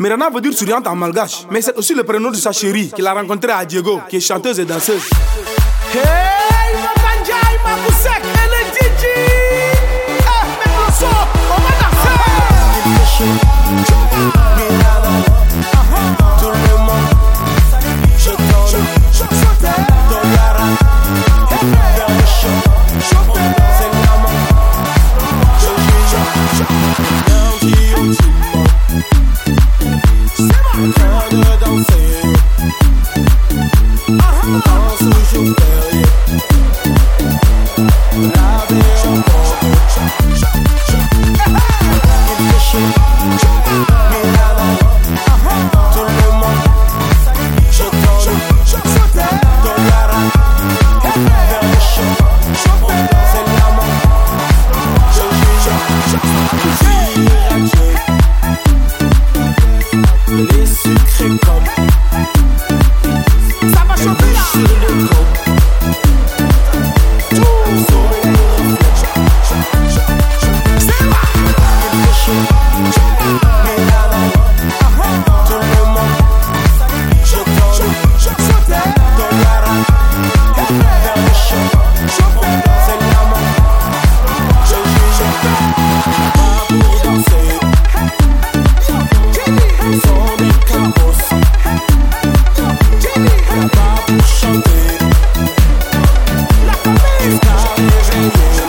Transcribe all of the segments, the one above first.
Mirana veut dire souriante en malgache, mais c'est aussi le prénom de sa chérie qu'il a rencontrée à Diego, qui est chanteuse et danseuse. the word I'm saying. So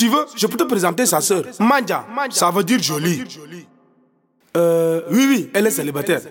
tu veux, je peux te présenter sa sœur. Manja, ça veut dire jolie. Euh, oui, oui, elle est célibataire.